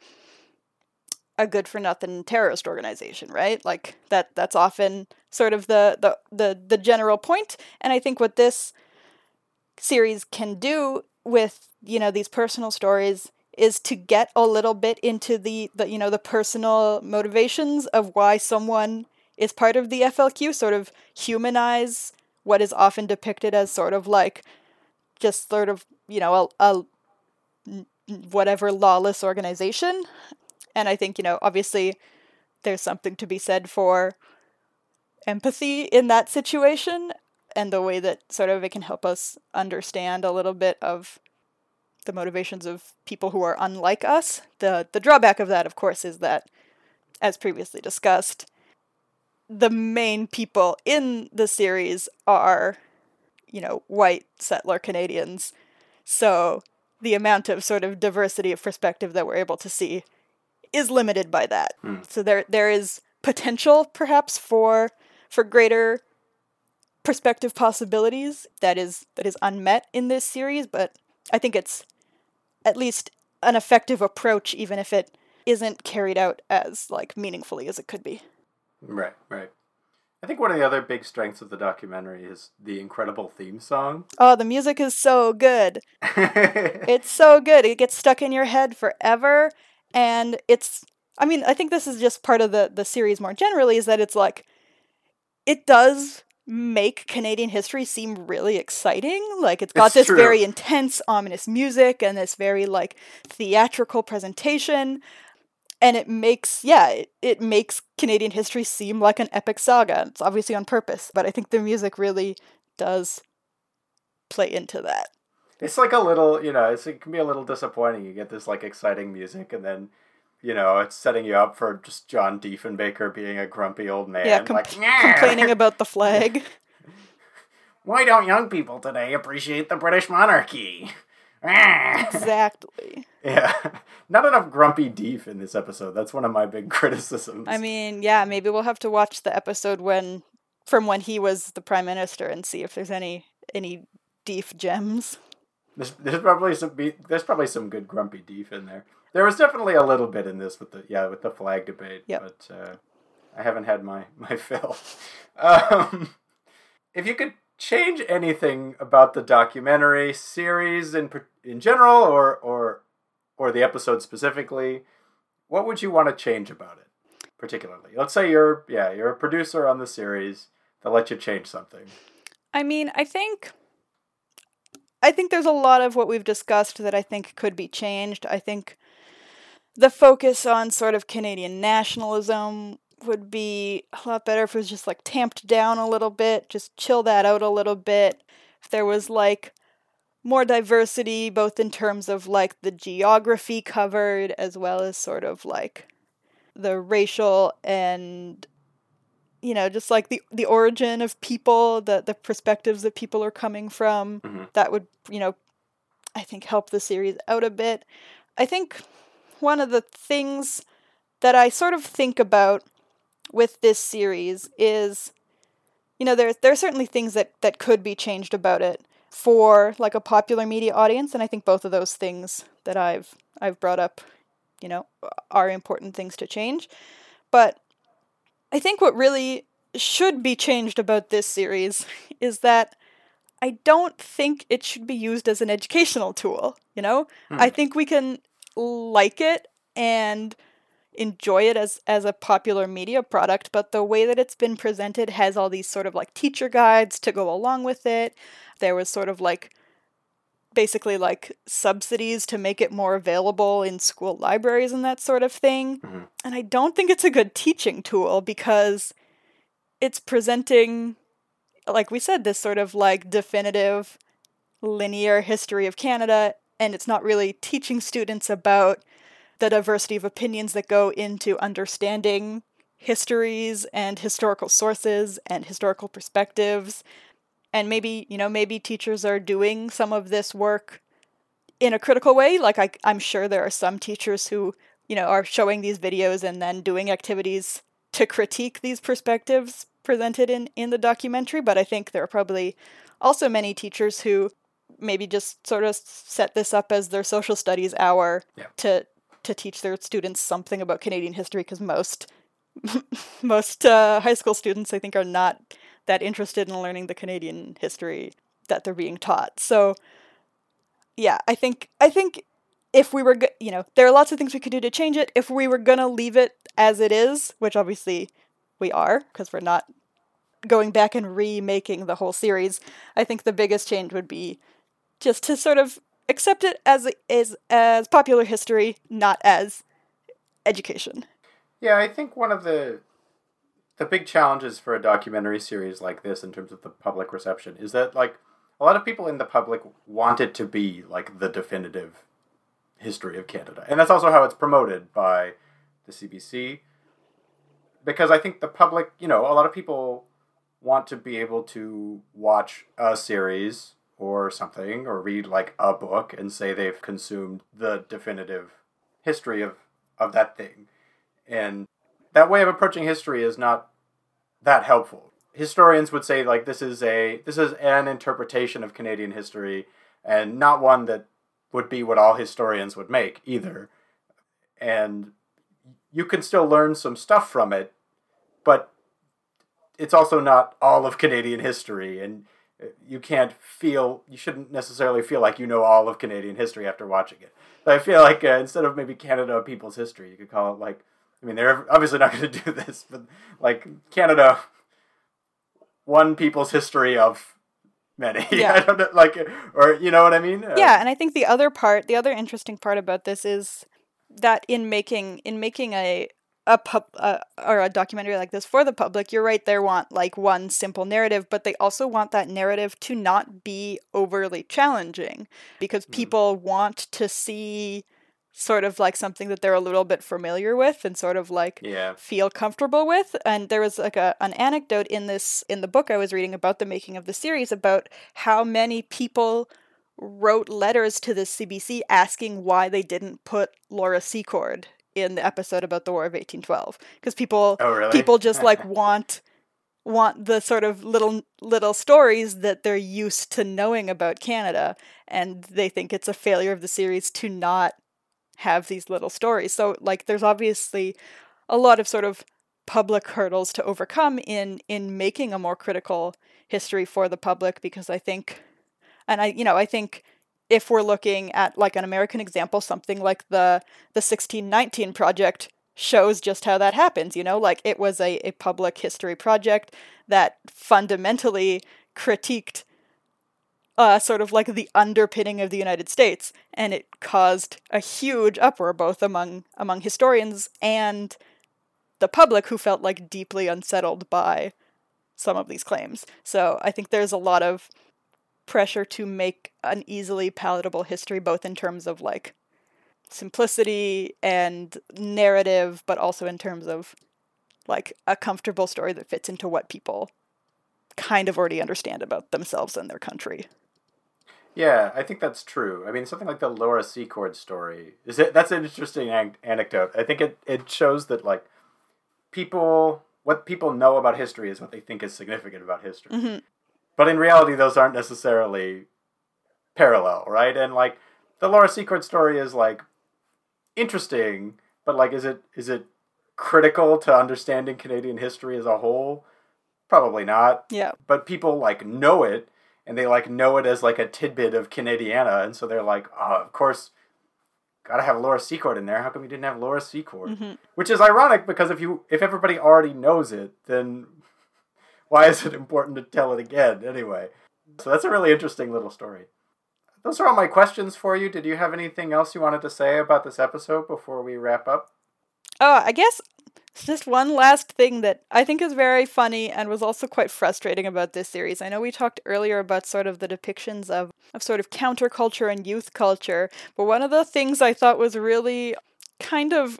a good for nothing terrorist organization, right? Like that that's often sort of the the the, the general point. And I think what this series can do with you know these personal stories is to get a little bit into the, the you know the personal motivations of why someone is part of the FLQ sort of humanize what is often depicted as sort of like just sort of you know a, a whatever lawless organization and I think you know obviously there's something to be said for empathy in that situation and the way that sort of it can help us understand a little bit of the motivations of people who are unlike us. The the drawback of that of course is that as previously discussed the main people in the series are you know white settler Canadians. So the amount of sort of diversity of perspective that we're able to see is limited by that. Mm. So there there is potential perhaps for for greater perspective possibilities that is that is unmet in this series, but I think it's at least an effective approach even if it isn't carried out as like meaningfully as it could be. Right, right. I think one of the other big strengths of the documentary is the incredible theme song. Oh, the music is so good. it's so good. It gets stuck in your head forever and it's I mean, I think this is just part of the the series more generally is that it's like it does make Canadian history seem really exciting. Like it's got it's this true. very intense, ominous music and this very like theatrical presentation. And it makes, yeah, it, it makes Canadian history seem like an epic saga. It's obviously on purpose, but I think the music really does play into that. It's like a little, you know, it can be a little disappointing. You get this like exciting music and then you know, it's setting you up for just John Diefenbaker being a grumpy old man. Yeah, com- like, complaining about the flag. Why don't young people today appreciate the British monarchy? exactly. Yeah. Not enough grumpy Dief in this episode. That's one of my big criticisms. I mean, yeah, maybe we'll have to watch the episode when from when he was the prime minister and see if there's any any Dief gems. There's, there's probably some there's probably some good grumpy Dief in there. There was definitely a little bit in this with the yeah with the flag debate, yep. but uh, I haven't had my my fill. Um, if you could change anything about the documentary series in in general, or or or the episode specifically, what would you want to change about it? Particularly, let's say you're yeah you're a producer on the series that let you change something. I mean, I think I think there's a lot of what we've discussed that I think could be changed. I think the focus on sort of Canadian nationalism would be a lot better if it was just like tamped down a little bit, just chill that out a little bit. If there was like more diversity, both in terms of like the geography covered as well as sort of like the racial and you know just like the the origin of people the the perspectives that people are coming from mm-hmm. that would you know i think help the series out a bit i think one of the things that I sort of think about with this series is you know there there are certainly things that that could be changed about it for like a popular media audience and I think both of those things that I've I've brought up you know are important things to change but I think what really should be changed about this series is that I don't think it should be used as an educational tool, you know? Hmm. I think we can like it and enjoy it as as a popular media product, but the way that it's been presented has all these sort of like teacher guides to go along with it. There was sort of like basically like subsidies to make it more available in school libraries and that sort of thing. Mhm. And I don't think it's a good teaching tool because it's presenting like we said this sort of like definitive linear history of Canada and it's not really teaching students about the diversity of opinions that go into understanding histories and historical sources and historical perspectives and maybe you know maybe teachers are doing some of this work in a critical way like I, i'm sure there are some teachers who you know are showing these videos and then doing activities to critique these perspectives presented in in the documentary but i think there are probably also many teachers who maybe just sort of set this up as their social studies hour Yeah. to to teach their students something about canadian history because most most uh, high school students i think are not that interested in learning the Canadian history that they're being taught. So yeah, I think I think if we were you know, there are lots of things we could do to change it. If we were going to leave it as it is, which obviously we are because we're not going back and remaking the whole series, I think the biggest change would be just to sort of accept it as as as popular history, not as education. Yeah, I think one of the the big challenges for a documentary series like this in terms of the public reception is that like a lot of people in the public want it to be like the definitive history of Canada. And that's also how it's promoted by the CBC because I think the public, you know, a lot of people want to be able to watch a series or something or read like a book and say they've consumed the definitive history of of that thing. And that way of approaching history is not that helpful. Historians would say like this is a this is an interpretation of Canadian history and not one that would be what all historians would make either. And you can still learn some stuff from it, but it's also not all of Canadian history and you can't feel you shouldn't necessarily feel like you know all of Canadian history after watching it. I feel like uh, instead of maybe Canada people's history, you could call it like I mean, they're obviously not going to do this, but like Canada, one people's history of many. Yeah. I don't know, like, or you know what I mean? Uh, yeah and i think the other part the other interesting part about this is that in making in making a a pub uh, or a documentary like this for the public you're right they want like one simple narrative but they also want that narrative to not be overly challenging because Mhm. people want to see sort of like something that they're a little bit familiar with and sort of like Yeah. feel comfortable with and there was like a an anecdote in this in the book I was reading about the making of the series about how many people wrote letters to the CBC asking why they didn't put Laura Secord in the episode about the War of 1812 because people Oh, really? people just like want want the sort of little little stories that they're used to knowing about Canada and they think it's a failure of the series to not have these little stories. So like there's obviously a lot of sort of public hurdles to overcome in in making a more critical history for the public because I think and I you know I think if we're looking at like an American example something like the the 1619 project shows just how that happens you know like it was a, a public history project that fundamentally critiqued uh, sort of like the underpinning of the United States, and it caused a huge uproar both among among historians and the public who felt like deeply unsettled by some of these claims. So I think there's a lot of pressure to make an easily palatable history, both in terms of like simplicity and narrative, but also in terms of like a comfortable story that fits into what people kind of already understand about themselves and their country. Yeah, I think that's true. I mean, something like the Laura Secord story is it. That's an interesting an- anecdote. I think it it shows that like people what people know about history is what they think is significant about history. Mhm. But in reality, those aren't necessarily parallel, right? And like the Laura Secord story is like interesting, but like is it is it critical to understanding Canadian history as a whole? Probably not Yeah. but people like know it and they like know it as like a tidbit of Canadiana and so they're like oh, of course gotta have Laura Secord in there. How come you didn't have Laura Secord? Mhm. Which is ironic because if you if everybody already knows it, then why is it important to tell it again anyway? So that's a really interesting little story. Those are all my questions for you. Did you have anything else you wanted to say about this episode before we wrap up? Oh, I guess just one last thing that I think is very funny and was also quite frustrating about this series. I know we talked earlier about sort of the depictions of, of sort of counterculture and youth culture, but one of the things I thought was really kind of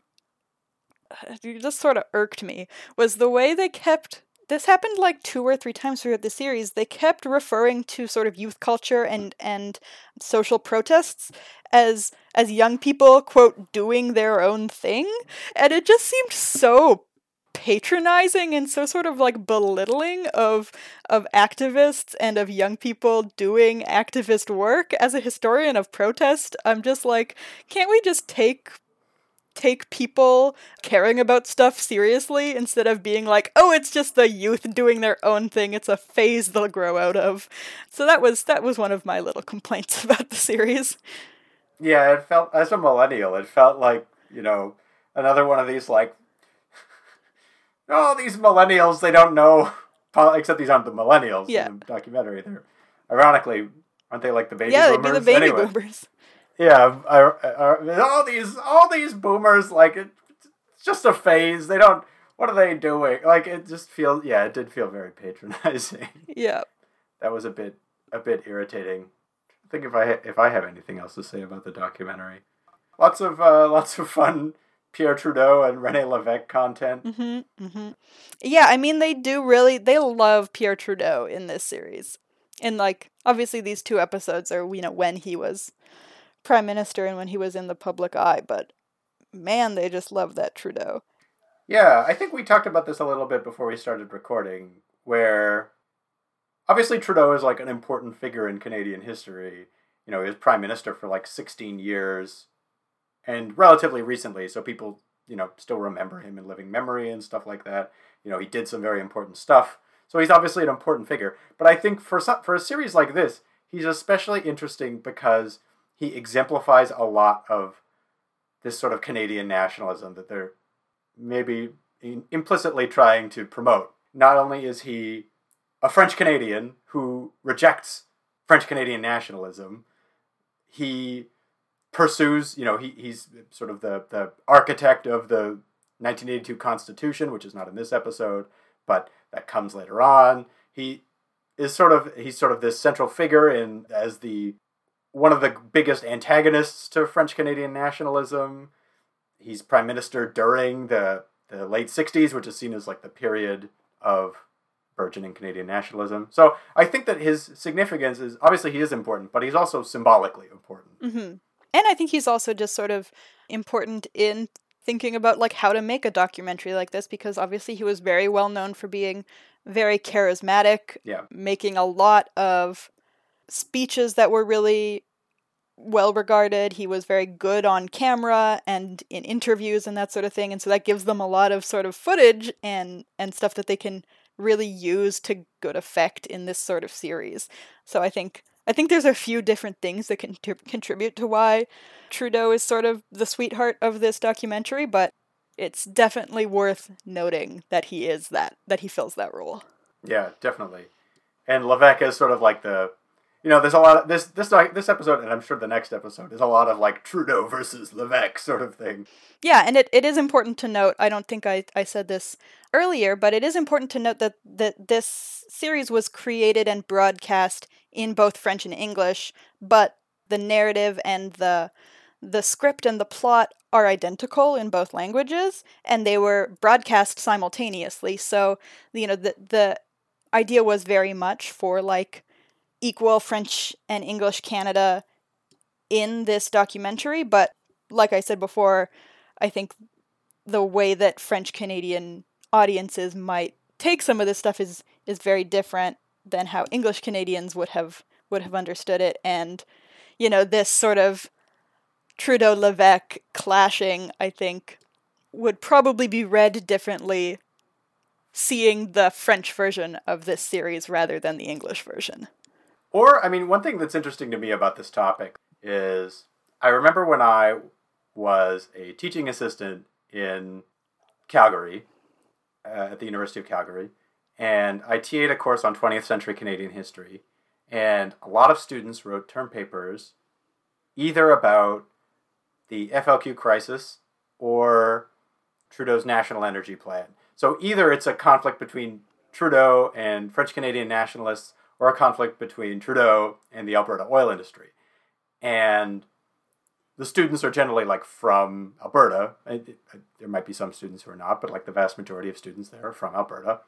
just sort of irked me was the way they kept this happened like two or three times throughout the series. They kept referring to sort of youth culture and and social protests as as young people quote doing their own thing, and it just seemed so patronizing and so sort of like belittling of of activists and of young people doing activist work as a historian of protest i'm just like can't we just take take people caring about stuff seriously instead of being like, oh, it's just the youth doing their own thing. It's a phase they'll grow out of. So that was that was one of my little complaints about the series. Yeah, it felt as a millennial, it felt like you know another one of these like, oh, these millennials they don't know, except these aren't the millennials Yeah. in the documentary. They're ironically aren't they like the baby boomers? yeah, they'd be the baby Anyway. boomers. Yeah, I, I, all these all these boomers like it, it's just a phase. They don't. What are they doing? Like it just feels. Yeah, it did feel very patronizing. Yeah. that was a bit a bit irritating. I think if I if I have anything else to say about the documentary, lots of uh, lots of fun Pierre Trudeau and Rene Levesque content. hmm hmm Yeah, I mean they do really they love Pierre Trudeau in this series. And like obviously these two episodes are you know when he was prime minister and when he was in the public eye, but man, they just love that Trudeau. Yeah, I think we talked about this a little bit before we started recording, where obviously Trudeau is like an important figure in Canadian history. You know, he was prime minister for like 16 years and relatively recently, so people, you know, still remember him in living memory and stuff like that. You know, he did some very important stuff. So he's obviously an important figure. But I think for some, for a series like this, he's especially interesting because he exemplifies a lot of this sort of Canadian nationalism that they're maybe implicitly trying to promote. Not only is he a French Canadian who rejects French Canadian nationalism, he pursues, you know, he, he's sort of the, the architect of the 1982 Constitution, which is not in this episode, but that comes later on. He is sort of he's sort of this central figure in as the one of the biggest antagonists to French Canadian nationalism. He's prime minister during the the late 60s, which is seen as like the period of burgeoning Canadian nationalism. So I think that his significance is obviously he is important, but he's also symbolically important. hmm And I think he's also just sort of important in thinking about like how to make a documentary like this because obviously he was very well known for being very charismatic, Yeah. making a lot of speeches that were really well regarded. He was very good on camera and in interviews and that sort of thing. And so that gives them a lot of sort of footage and and stuff that they can really use to good effect in this sort of series. So I think I think there's a few different things that can t- contribute to why Trudeau is sort of the sweetheart of this documentary, but it's definitely worth noting that he is that that he fills that role. Yeah, definitely. And Levesque is sort of like the, you know, there's a lot of this this this episode, and I'm sure the next episode is a lot of like Trudeau versus Levesque sort of thing. Yeah, and it, it is important to note, I don't think I, I said this earlier, but it is important to note that, that this series was created and broadcast in both French and English, but the narrative and the the script and the plot are identical in both languages, and they were broadcast simultaneously. So, you know, the the idea was very much for like equal French and English Canada in this documentary, but like I said before, I think the way that French Canadian audiences might take some of this stuff is is very different than how English Canadians would have would have understood it and you know this sort of Trudeau Levesque clashing I think would probably be read differently seeing the French version of this series rather than the English version. Or, I mean, one thing that's interesting to me about this topic is I remember when I was a teaching assistant in Calgary, uh, at the University of Calgary, and I TA'd a course on 20th century Canadian history. And a lot of students wrote term papers either about the FLQ crisis or Trudeau's national energy plan. So either it's a conflict between Trudeau and French Canadian nationalists or a conflict between Trudeau and the Alberta oil industry. And the students are generally like from Alberta. There might be some students who are not, but like the vast majority of students there are from Alberta.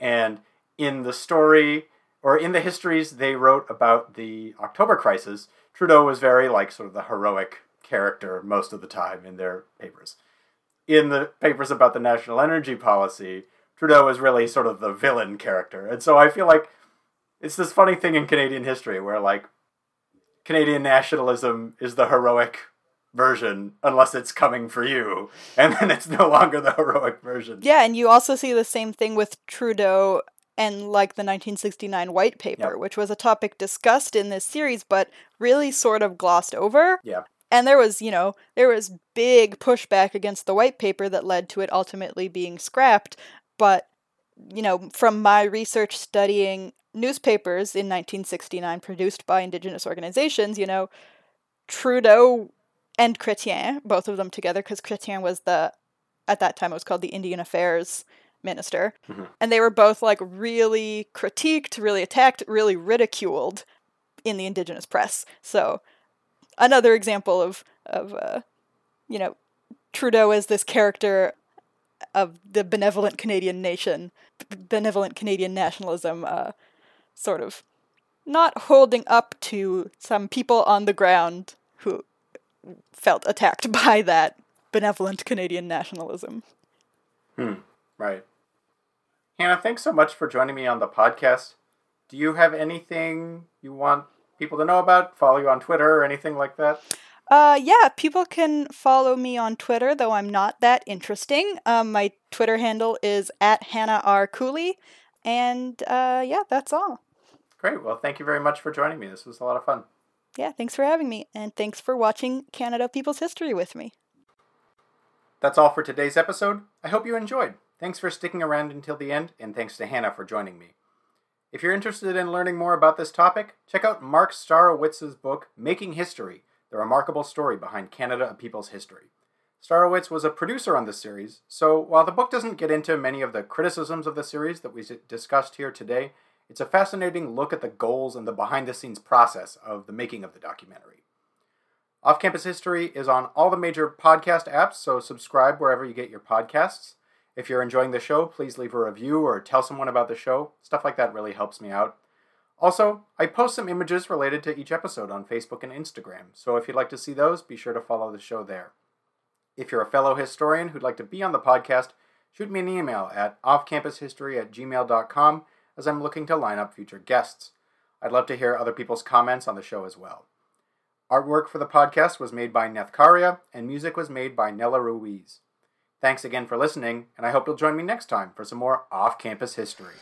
And in the story or in the histories they wrote about the October crisis, Trudeau was very like sort of the heroic character most of the time in their papers. In the papers about the national energy policy, Trudeau is really sort of the villain character. And so I feel like it's this funny thing in Canadian history where like Canadian nationalism is the heroic version unless it's coming for you and then it's no longer the heroic version. Yeah and you also see the same thing with trudeau and like the 1969 white paper which was a topic discussed in this series but really sort of glossed over. Yeah. And there was you know there was big pushback against the white paper that led to it ultimately being scrapped but you know from my research studying newspapers in 1969 produced by indigenous organizations you know trudeau and Chrétien, both of them together, because Chrétien was the, at that time, it was called the Indian Affairs minister. Mm-hmm. And they were both like really critiqued, really attacked, really ridiculed in the indigenous press. So another example of, of uh, you know, Trudeau as this character of the benevolent Canadian nation, benevolent Canadian nationalism, uh, sort of not holding up to some people on the ground who felt attacked by that benevolent Canadian nationalism. Hmm, right. Hannah, thanks so much for joining me on the podcast. Do you have anything you want people to know about? Follow you on Twitter or anything like that? Uh, yeah, people can follow me on Twitter, though I'm not that interesting. Um, my Twitter handle is at Hannah R. Cooley. And uh, yeah, that's all. Great. Well, thank you very much for joining me. This was a lot of fun yeah, thanks for having me, and thanks for watching Canada People's History with me. That's all for today's episode. I hope you enjoyed. Thanks for sticking around until the end, and thanks to Hannah for joining me. If you're interested in learning more about this topic, check out Mark Starowicz's book, Making History The Remarkable Story Behind Canada A People's History. Starowicz was a producer on this series, so while the book doesn't get into many of the criticisms of the series that we discussed here today, it's a fascinating look at the goals and the behind the scenes process of the making of the documentary. Off Campus History is on all the major podcast apps, so subscribe wherever you get your podcasts. If you're enjoying the show, please leave a review or tell someone about the show. Stuff like that really helps me out. Also, I post some images related to each episode on Facebook and Instagram, so if you'd like to see those, be sure to follow the show there. If you're a fellow historian who'd like to be on the podcast, shoot me an email at offcampushistory at gmail.com as I'm looking to line up future guests. I'd love to hear other people's comments on the show as well. Artwork for the podcast was made by Nethkaria, and music was made by Nella Ruiz. Thanks again for listening, and I hope you'll join me next time for some more off campus history.